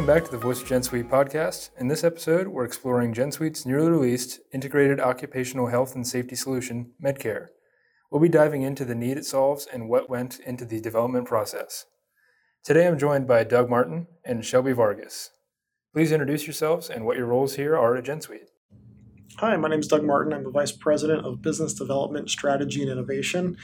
Welcome back to the Voice of GenSuite podcast. In this episode, we're exploring GenSuite's newly released integrated occupational health and safety solution, Medcare. We'll be diving into the need it solves and what went into the development process. Today, I'm joined by Doug Martin and Shelby Vargas. Please introduce yourselves and what your roles here are at GenSuite. Hi, my name is Doug Martin. I'm the Vice President of Business Development, Strategy, and Innovation,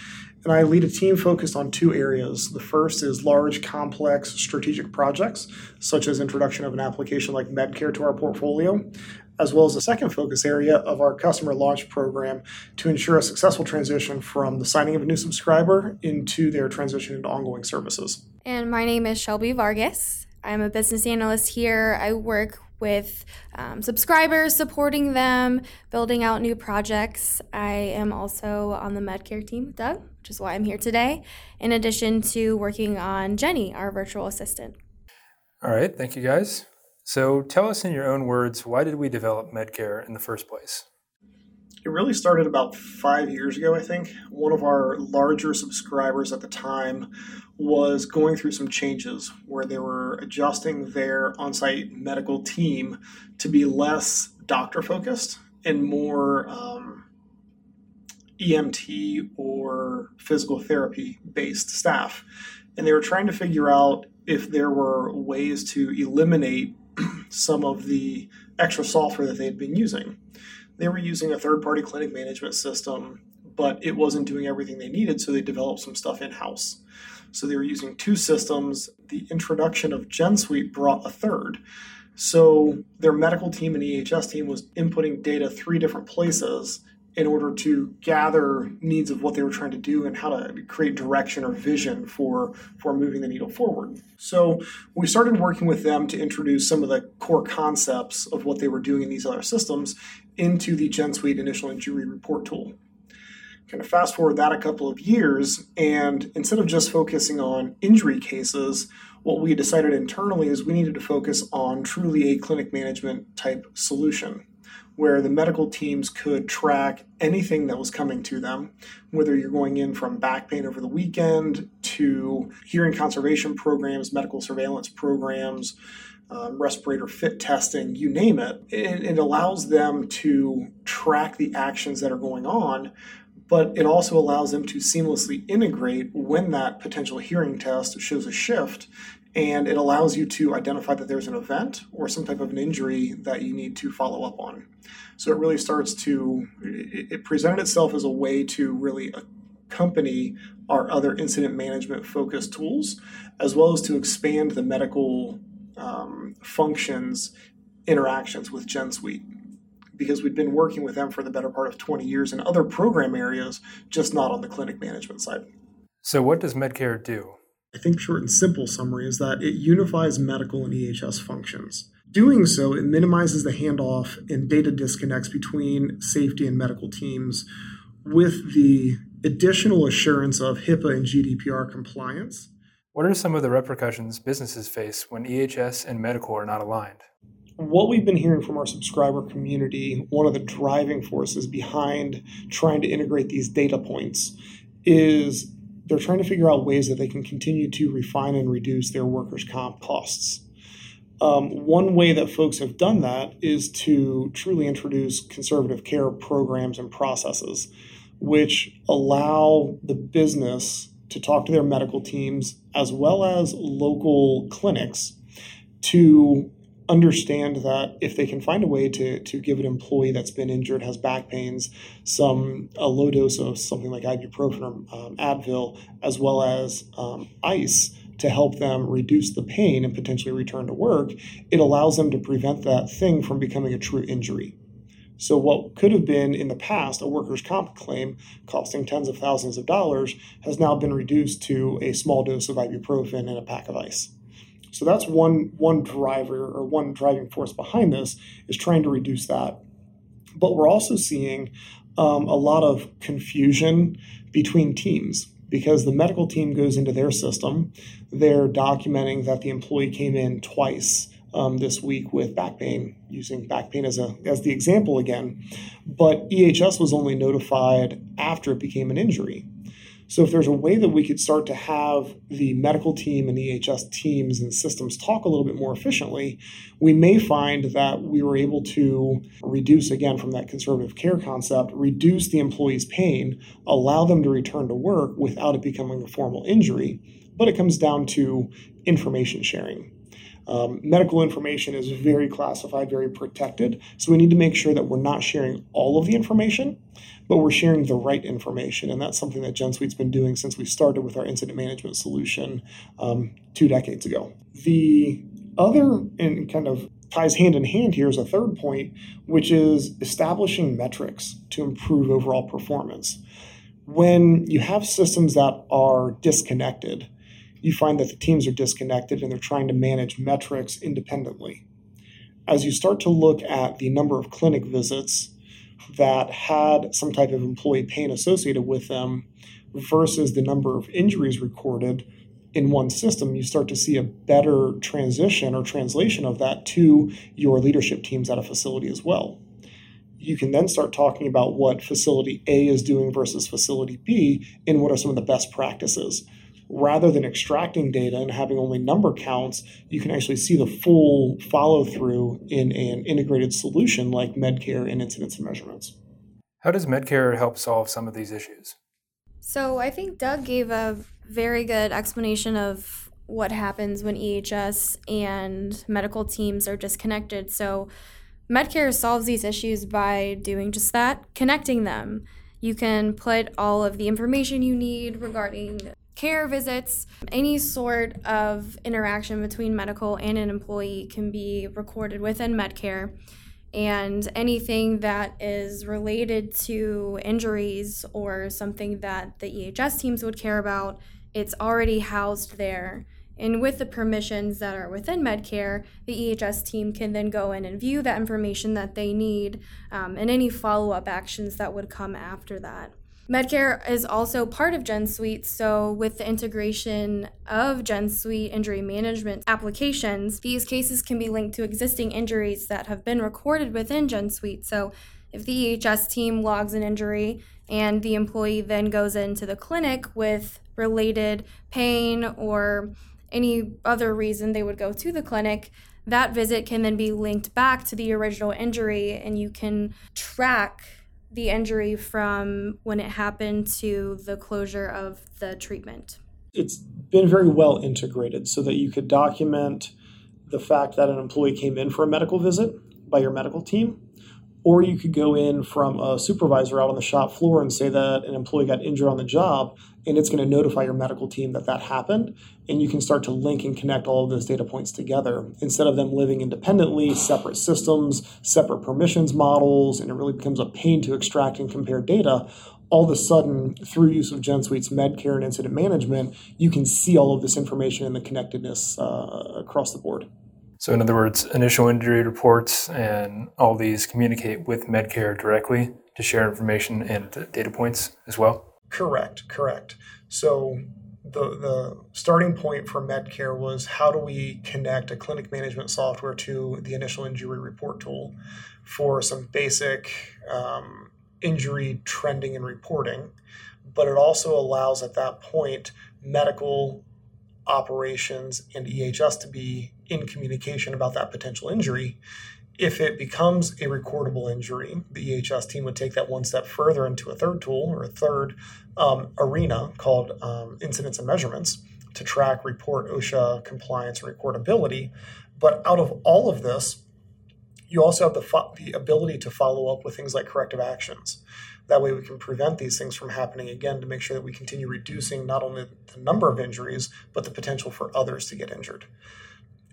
and I lead a team focused on two areas. The first is large, complex strategic projects, such as introduction of an application like Medcare to our portfolio, as well as the second focus area of our customer launch program to ensure a successful transition from the signing of a new subscriber into their transition into ongoing services. And my name is Shelby Vargas. I'm a business analyst here. I work with um, subscribers, supporting them, building out new projects. I am also on the Medcare team with Doug, which is why I'm here today, in addition to working on Jenny, our virtual assistant. All right, thank you guys. So tell us in your own words, why did we develop Medcare in the first place? It really started about five years ago, I think. One of our larger subscribers at the time was going through some changes where they were adjusting their on site medical team to be less doctor focused and more um, EMT or physical therapy based staff. And they were trying to figure out if there were ways to eliminate some of the extra software that they had been using they were using a third party clinic management system, but it wasn't doing everything they needed, so they developed some stuff in house. So they were using two systems. The introduction of GenSuite brought a third. So their medical team and EHS team was inputting data three different places in order to gather needs of what they were trying to do and how to create direction or vision for for moving the needle forward. So we started working with them to introduce some of the core concepts of what they were doing in these other systems into the GenSuite initial injury report tool. Kind of fast forward that a couple of years, and instead of just focusing on injury cases, what we decided internally is we needed to focus on truly a clinic management type solution where the medical teams could track anything that was coming to them, whether you're going in from back pain over the weekend to hearing conservation programs, medical surveillance programs, um, respirator fit testing, you name it. it. It allows them to track the actions that are going on, but it also allows them to seamlessly integrate when that potential hearing test shows a shift. And it allows you to identify that there's an event or some type of an injury that you need to follow up on. So it really starts to, it presented itself as a way to really accompany our other incident management focused tools, as well as to expand the medical um, functions interactions with GenSuite because we'd been working with them for the better part of 20 years in other program areas, just not on the clinic management side. So, what does Medcare do? I think, short and simple summary is that it unifies medical and EHS functions. Doing so, it minimizes the handoff and data disconnects between safety and medical teams with the additional assurance of HIPAA and GDPR compliance what are some of the repercussions businesses face when EHS and medical are not aligned? What we've been hearing from our subscriber community, one of the driving forces behind trying to integrate these data points is they're trying to figure out ways that they can continue to refine and reduce their workers' comp costs. Um, one way that folks have done that is to truly introduce conservative care programs and processes, which allow the business to talk to their medical teams as well as local clinics to understand that if they can find a way to, to give an employee that's been injured, has back pains, some a low dose of something like ibuprofen or um, Advil, as well as um, ice to help them reduce the pain and potentially return to work, it allows them to prevent that thing from becoming a true injury. So, what could have been in the past a workers' comp claim costing tens of thousands of dollars has now been reduced to a small dose of ibuprofen and a pack of ice. So that's one one driver or one driving force behind this is trying to reduce that. But we're also seeing um, a lot of confusion between teams because the medical team goes into their system, they're documenting that the employee came in twice um, this week with back pain, using back pain as a as the example again. But EHS was only notified after it became an injury. So, if there's a way that we could start to have the medical team and EHS teams and systems talk a little bit more efficiently, we may find that we were able to reduce, again, from that conservative care concept, reduce the employee's pain, allow them to return to work without it becoming a formal injury. But it comes down to information sharing. Um, medical information is very classified, very protected. So we need to make sure that we're not sharing all of the information, but we're sharing the right information. And that's something that GenSuite's been doing since we started with our incident management solution um, two decades ago. The other, and kind of ties hand in hand here is a third point, which is establishing metrics to improve overall performance. When you have systems that are disconnected, you find that the teams are disconnected and they're trying to manage metrics independently. As you start to look at the number of clinic visits that had some type of employee pain associated with them versus the number of injuries recorded in one system, you start to see a better transition or translation of that to your leadership teams at a facility as well. You can then start talking about what facility A is doing versus facility B and what are some of the best practices rather than extracting data and having only number counts, you can actually see the full follow through in an integrated solution like Medcare and incidence and measurements. How does Medcare help solve some of these issues? So I think Doug gave a very good explanation of what happens when EHS and medical teams are disconnected. So Medcare solves these issues by doing just that, connecting them. You can put all of the information you need regarding care visits, any sort of interaction between medical and an employee can be recorded within Medcare. And anything that is related to injuries or something that the EHS teams would care about, it's already housed there. And with the permissions that are within Medcare, the EHS team can then go in and view that information that they need um, and any follow up actions that would come after that. Medcare is also part of GenSuite, so with the integration of GenSuite injury management applications, these cases can be linked to existing injuries that have been recorded within GenSuite. So if the EHS team logs an injury and the employee then goes into the clinic with related pain or any other reason they would go to the clinic, that visit can then be linked back to the original injury and you can track the injury from when it happened to the closure of the treatment? It's been very well integrated so that you could document the fact that an employee came in for a medical visit by your medical team or you could go in from a supervisor out on the shop floor and say that an employee got injured on the job, and it's going to notify your medical team that that happened. And you can start to link and connect all of those data points together instead of them living independently, separate systems, separate permissions models, and it really becomes a pain to extract and compare data. All of a sudden, through use of GenSuite's Medcare and incident management, you can see all of this information and the connectedness uh, across the board. So, in other words, initial injury reports and all these communicate with Medcare directly to share information and data points as well? Correct, correct. So, the, the starting point for Medcare was how do we connect a clinic management software to the initial injury report tool for some basic um, injury trending and reporting. But it also allows at that point medical operations and EHS to be in communication about that potential injury. If it becomes a recordable injury, the EHS team would take that one step further into a third tool or a third um, arena called um, incidents and measurements to track, report OSHA compliance, and recordability. But out of all of this, you also have the, fo- the ability to follow up with things like corrective actions. That way, we can prevent these things from happening again to make sure that we continue reducing not only the number of injuries, but the potential for others to get injured.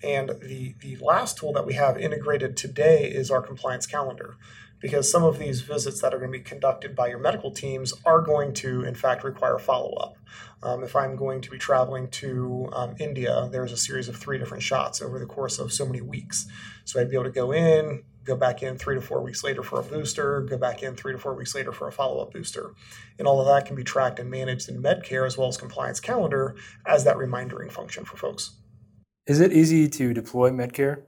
And the, the last tool that we have integrated today is our compliance calendar, because some of these visits that are going to be conducted by your medical teams are going to, in fact, require follow up. Um, if I'm going to be traveling to um, India, there's a series of three different shots over the course of so many weeks. So I'd be able to go in, go back in three to four weeks later for a booster, go back in three to four weeks later for a follow up booster. And all of that can be tracked and managed in Medcare as well as compliance calendar as that remindering function for folks. Is it easy to deploy Medcare?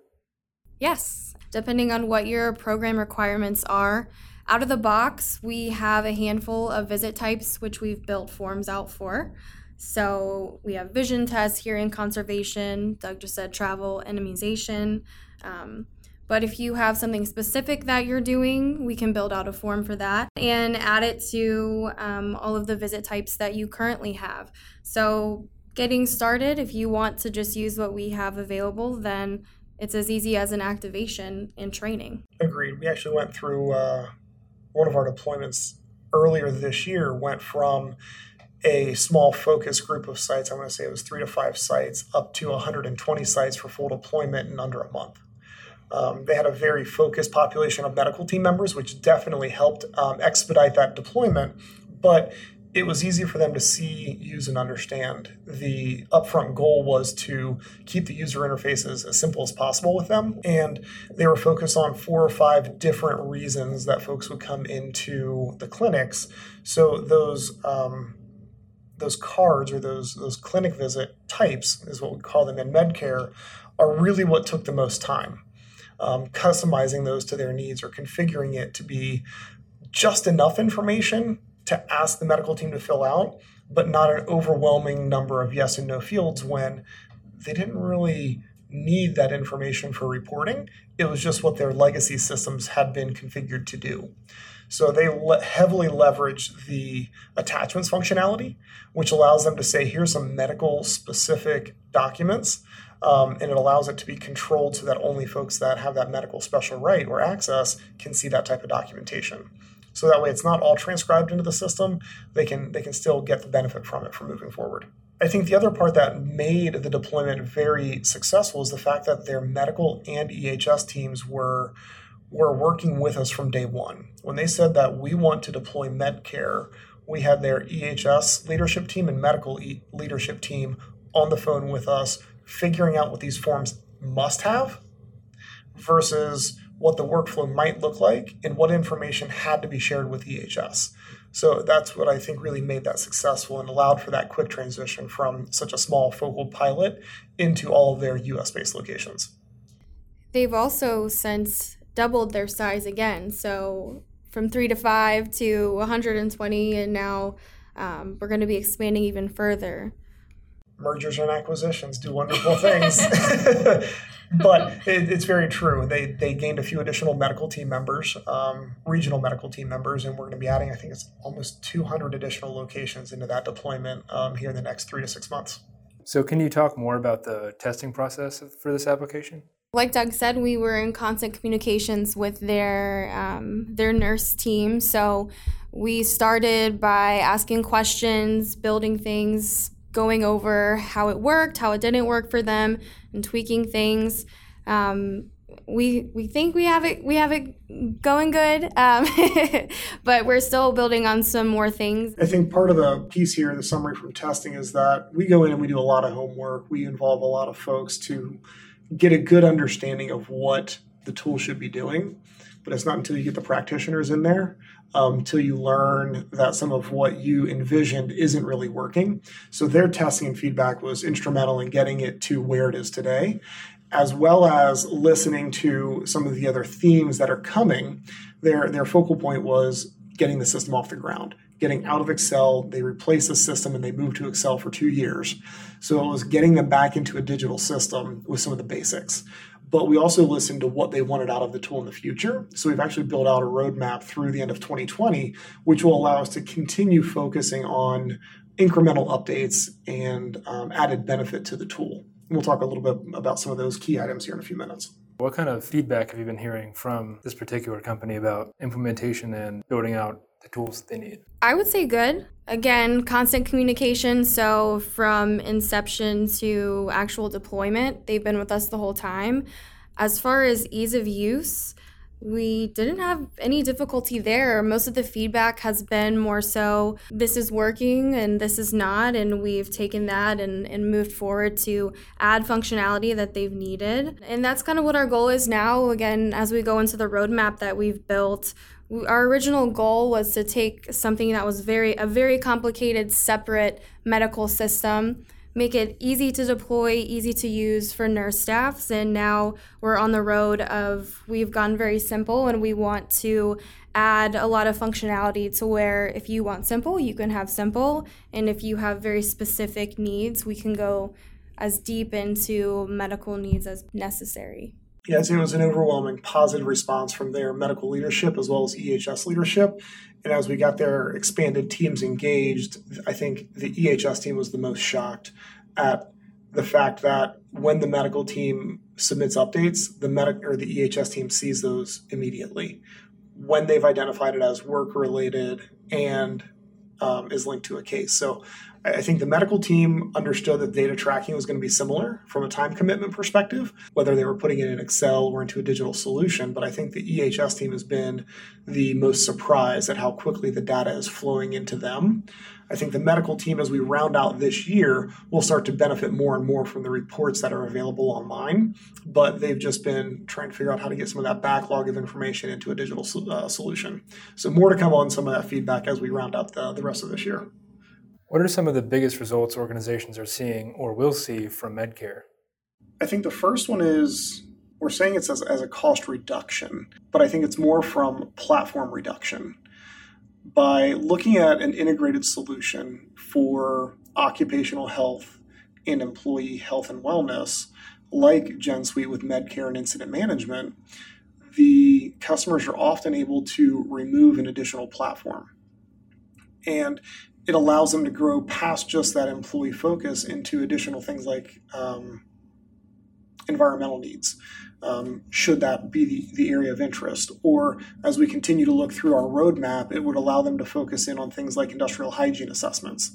Yes, depending on what your program requirements are. Out of the box, we have a handful of visit types which we've built forms out for. So we have vision tests, hearing conservation, Doug just said travel and immunization. Um, but if you have something specific that you're doing, we can build out a form for that and add it to um, all of the visit types that you currently have. So, getting started, if you want to just use what we have available, then it's as easy as an activation and training. Agreed. We actually went through uh, one of our deployments earlier this year, went from a small focus group of sites, I want to say it was three to five sites, up to 120 sites for full deployment in under a month. Um, they had a very focused population of medical team members, which definitely helped um, expedite that deployment. But it was easy for them to see, use, and understand. The upfront goal was to keep the user interfaces as simple as possible with them. And they were focused on four or five different reasons that folks would come into the clinics. So those um, those cards or those those clinic visit types is what we call them in Medcare are really what took the most time um, customizing those to their needs or configuring it to be just enough information to ask the medical team to fill out, but not an overwhelming number of yes and no fields when they didn't really need that information for reporting. It was just what their legacy systems had been configured to do. So they le- heavily leverage the attachments functionality, which allows them to say, here's some medical specific documents um, and it allows it to be controlled so that only folks that have that medical special right or access can see that type of documentation. So that way, it's not all transcribed into the system. They can they can still get the benefit from it for moving forward. I think the other part that made the deployment very successful is the fact that their medical and EHS teams were were working with us from day one. When they said that we want to deploy Medcare, we had their EHS leadership team and medical e- leadership team on the phone with us figuring out what these forms must have versus what the workflow might look like and what information had to be shared with EHS. So that's what I think really made that successful and allowed for that quick transition from such a small focal pilot into all of their US based locations. They've also since doubled their size again. So from three to five to 120, and now um, we're going to be expanding even further mergers and acquisitions do wonderful things. but it, it's very true. They they gained a few additional medical team members, um, regional medical team members, and we're going to be adding, I think it's almost 200 additional locations into that deployment um, here in the next three to six months. So, can you talk more about the testing process for this application? Like Doug said, we were in constant communications with their um, their nurse team. So we started by asking questions, building things, going over how it worked, how it didn't work for them, and tweaking things. Um, we we think we have it we have it going good, um, but we're still building on some more things. I think part of the piece here, the summary from testing, is that we go in and we do a lot of homework. We involve a lot of folks to get a good understanding of what the tool should be doing. But it's not until you get the practitioners in there um, until you learn that some of what you envisioned isn't really working. So their testing and feedback was instrumental in getting it to where it is today, as well as listening to some of the other themes that are coming. Their their focal point was getting the system off the ground, getting out of Excel. They replaced the system and they moved to Excel for two years. So it was getting them back into a digital system with some of the basics but we also listened to what they wanted out of the tool in the future. So we've actually built out a roadmap through the end of 2020, which will allow us to continue focusing on incremental updates and um, added benefit to the tool. And we'll talk a little bit about some of those key items here in a few minutes. What kind of feedback have you been hearing from this particular company about implementation and building out the tools they need? I would say good. Again, constant communication. So, from inception to actual deployment, they've been with us the whole time. As far as ease of use, we didn't have any difficulty there. Most of the feedback has been more so this is working and this is not, and we've taken that and, and moved forward to add functionality that they've needed. And that's kind of what our goal is now. Again, as we go into the roadmap that we've built, our original goal was to take something that was very a very complicated separate medical system make it easy to deploy, easy to use for nurse staffs. And now we're on the road of we've gone very simple and we want to add a lot of functionality to where if you want simple, you can have simple. And if you have very specific needs, we can go as deep into medical needs as necessary. Yes, it was an overwhelming positive response from their medical leadership as well as EHS leadership. And as we got their expanded teams engaged, I think the EHS team was the most shocked at the fact that when the medical team submits updates, the medic or the EHS team sees those immediately when they've identified it as work related and um, is linked to a case. So I think the medical team understood that data tracking was going to be similar from a time commitment perspective, whether they were putting it in Excel or into a digital solution. But I think the EHS team has been the most surprised at how quickly the data is flowing into them. I think the medical team, as we round out this year, will start to benefit more and more from the reports that are available online. But they've just been trying to figure out how to get some of that backlog of information into a digital uh, solution. So, more to come on some of that feedback as we round out the, the rest of this year. What are some of the biggest results organizations are seeing or will see from Medcare? I think the first one is we're saying it's as, as a cost reduction, but I think it's more from platform reduction. By looking at an integrated solution for occupational health and employee health and wellness, like GenSuite with Medcare and incident management, the customers are often able to remove an additional platform. And it allows them to grow past just that employee focus into additional things like um, environmental needs, um, should that be the, the area of interest. Or as we continue to look through our roadmap, it would allow them to focus in on things like industrial hygiene assessments.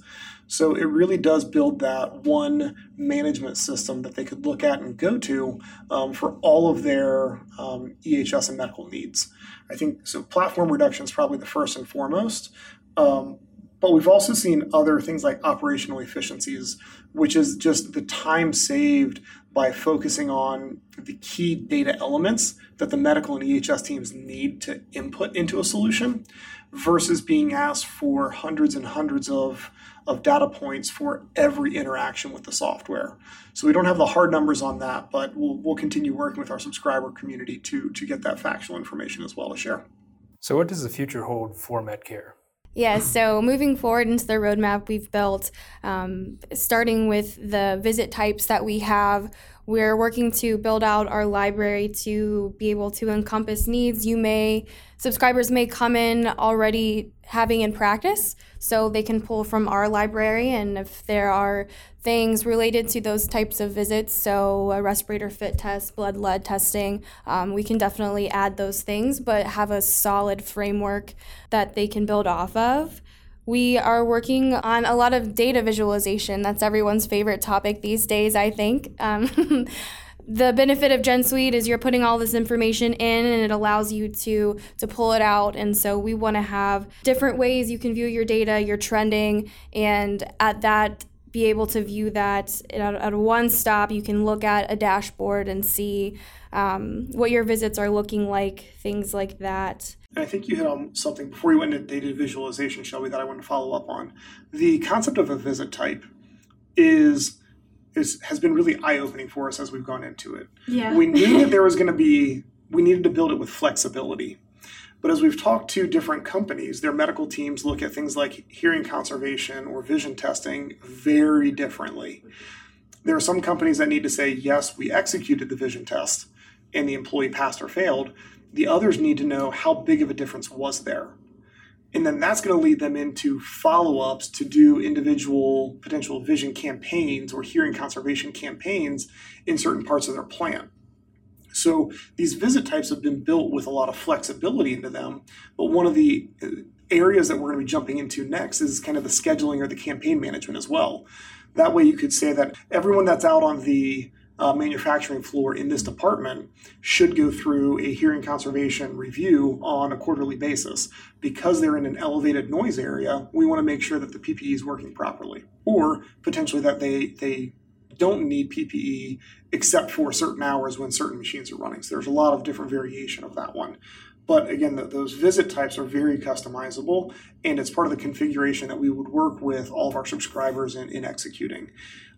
So it really does build that one management system that they could look at and go to um, for all of their um, EHS and medical needs. I think so. Platform reduction is probably the first and foremost. Um, but we've also seen other things like operational efficiencies, which is just the time saved by focusing on the key data elements that the medical and EHS teams need to input into a solution versus being asked for hundreds and hundreds of, of data points for every interaction with the software. So we don't have the hard numbers on that, but we'll, we'll continue working with our subscriber community to, to get that factual information as well to share. So, what does the future hold for Medcare? Yeah, so moving forward into the roadmap we've built, um, starting with the visit types that we have, we're working to build out our library to be able to encompass needs. You may, subscribers may come in already having in practice, so they can pull from our library. And if there are things related to those types of visits, so a respirator fit test, blood lead testing, um, we can definitely add those things, but have a solid framework that they can build off of. We are working on a lot of data visualization. That's everyone's favorite topic these days, I think. Um, the benefit of GenSuite is you're putting all this information in and it allows you to to pull it out and so we want to have different ways you can view your data your trending and at that be able to view that at, at one stop you can look at a dashboard and see um, what your visits are looking like things like that I think you hit on something before you went into data visualization, Shelby, that I want to follow up on. The concept of a visit type is is has been really eye opening for us as we've gone into it. Yeah. We knew that there was going to be we needed to build it with flexibility. But as we've talked to different companies, their medical teams look at things like hearing conservation or vision testing very differently. There are some companies that need to say, yes, we executed the vision test and the employee passed or failed. The others need to know how big of a difference was there. And then that's going to lead them into follow ups to do individual potential vision campaigns or hearing conservation campaigns in certain parts of their plan. So these visit types have been built with a lot of flexibility into them. But one of the uh, areas that we're going to be jumping into next is kind of the scheduling or the campaign management as well. That way, you could say that everyone that's out on the uh, manufacturing floor in this department should go through a hearing conservation review on a quarterly basis. Because they're in an elevated noise area, we want to make sure that the PPE is working properly, or potentially that they they don't need PPE except for certain hours when certain machines are running. So there's a lot of different variation of that one. But again, the, those visit types are very customizable, and it's part of the configuration that we would work with all of our subscribers in, in executing.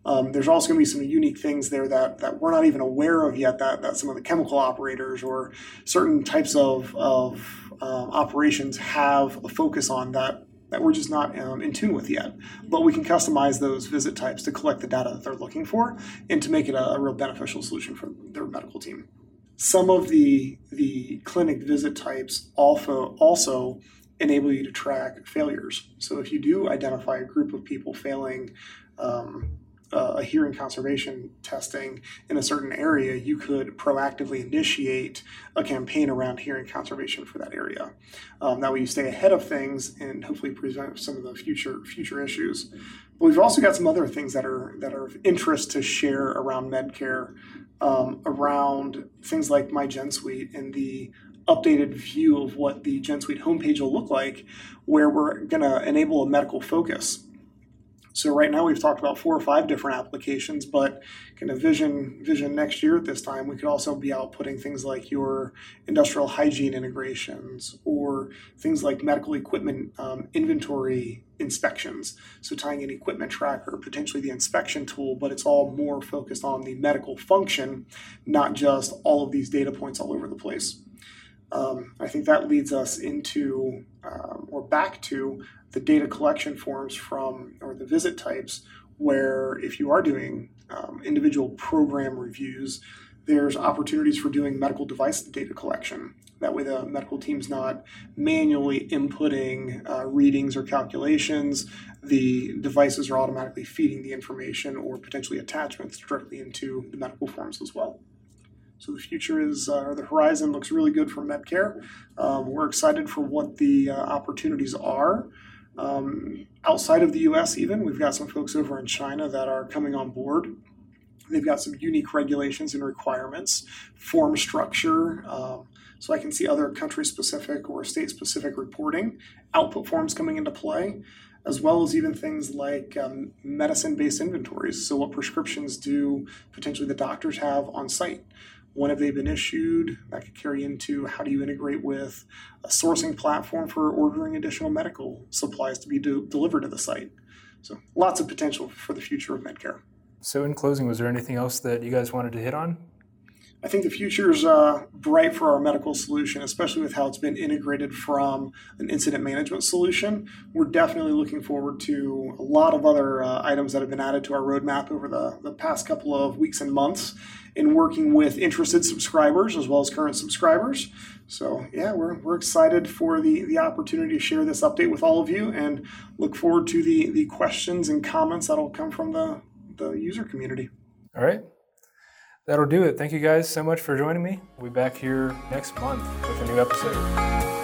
Um, there's also going to be some unique things there that, that we're not even aware of yet that, that some of the chemical operators or certain types of, of um, operations have a focus on that that we're just not um, in tune with yet. But we can customize those visit types to collect the data that they're looking for and to make it a, a real beneficial solution for their medical team. Some of the the clinic visit types also also enable you to track failures. So if you do identify a group of people failing um, uh, a hearing conservation testing in a certain area, you could proactively initiate a campaign around hearing conservation for that area. Um, that way, you stay ahead of things and hopefully prevent some of the future future issues. But we've also got some other things that are that are of interest to share around Medcare, um, around things like My GenSuite and the updated view of what the GenSuite homepage will look like, where we're going to enable a medical focus. So right now we've talked about four or five different applications, but kind of vision vision next year at this time, we could also be outputting things like your industrial hygiene integrations or things like medical equipment um, inventory inspections. So tying an equipment tracker, potentially the inspection tool, but it's all more focused on the medical function, not just all of these data points all over the place. Um, I think that leads us into um, or back to the data collection forms from or the visit types, where if you are doing um, individual program reviews, there's opportunities for doing medical device data collection. That way, the medical team's not manually inputting uh, readings or calculations. The devices are automatically feeding the information or potentially attachments directly into the medical forms as well. So the future is, uh, or the horizon looks really good for Medcare. Um, we're excited for what the uh, opportunities are. Um, outside of the US, even, we've got some folks over in China that are coming on board. They've got some unique regulations and requirements, form structure. Um, so I can see other country specific or state specific reporting, output forms coming into play, as well as even things like um, medicine based inventories. So, what prescriptions do potentially the doctors have on site? When have they been issued? That could carry into how do you integrate with a sourcing platform for ordering additional medical supplies to be de- delivered to the site. So lots of potential for the future of Medcare. So, in closing, was there anything else that you guys wanted to hit on? I think the future is uh, bright for our medical solution, especially with how it's been integrated from an incident management solution. We're definitely looking forward to a lot of other uh, items that have been added to our roadmap over the, the past couple of weeks and months in working with interested subscribers as well as current subscribers. So, yeah, we're, we're excited for the, the opportunity to share this update with all of you and look forward to the, the questions and comments that'll come from the, the user community. All right. That'll do it. Thank you guys so much for joining me. We'll be back here next month with a new episode.